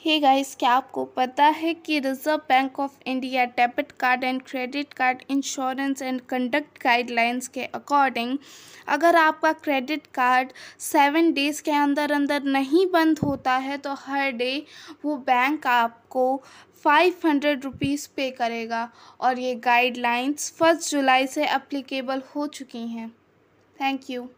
Hey guys क्या आपको पता है कि Reserve Bank of India debit card and credit card insurance and conduct guidelines के अकॉर्डिंग अगर आपका क्रेडिट कार्ड सेवन डेज़ के अंदर अंदर नहीं बंद होता है तो हर डे वो बैंक आपको फाइव हंड्रेड रुपीज़ पे करेगा और ये गाइडलाइंस फ़र्स्ट जुलाई से अप्लीकेबल हो चुकी हैं। Thank you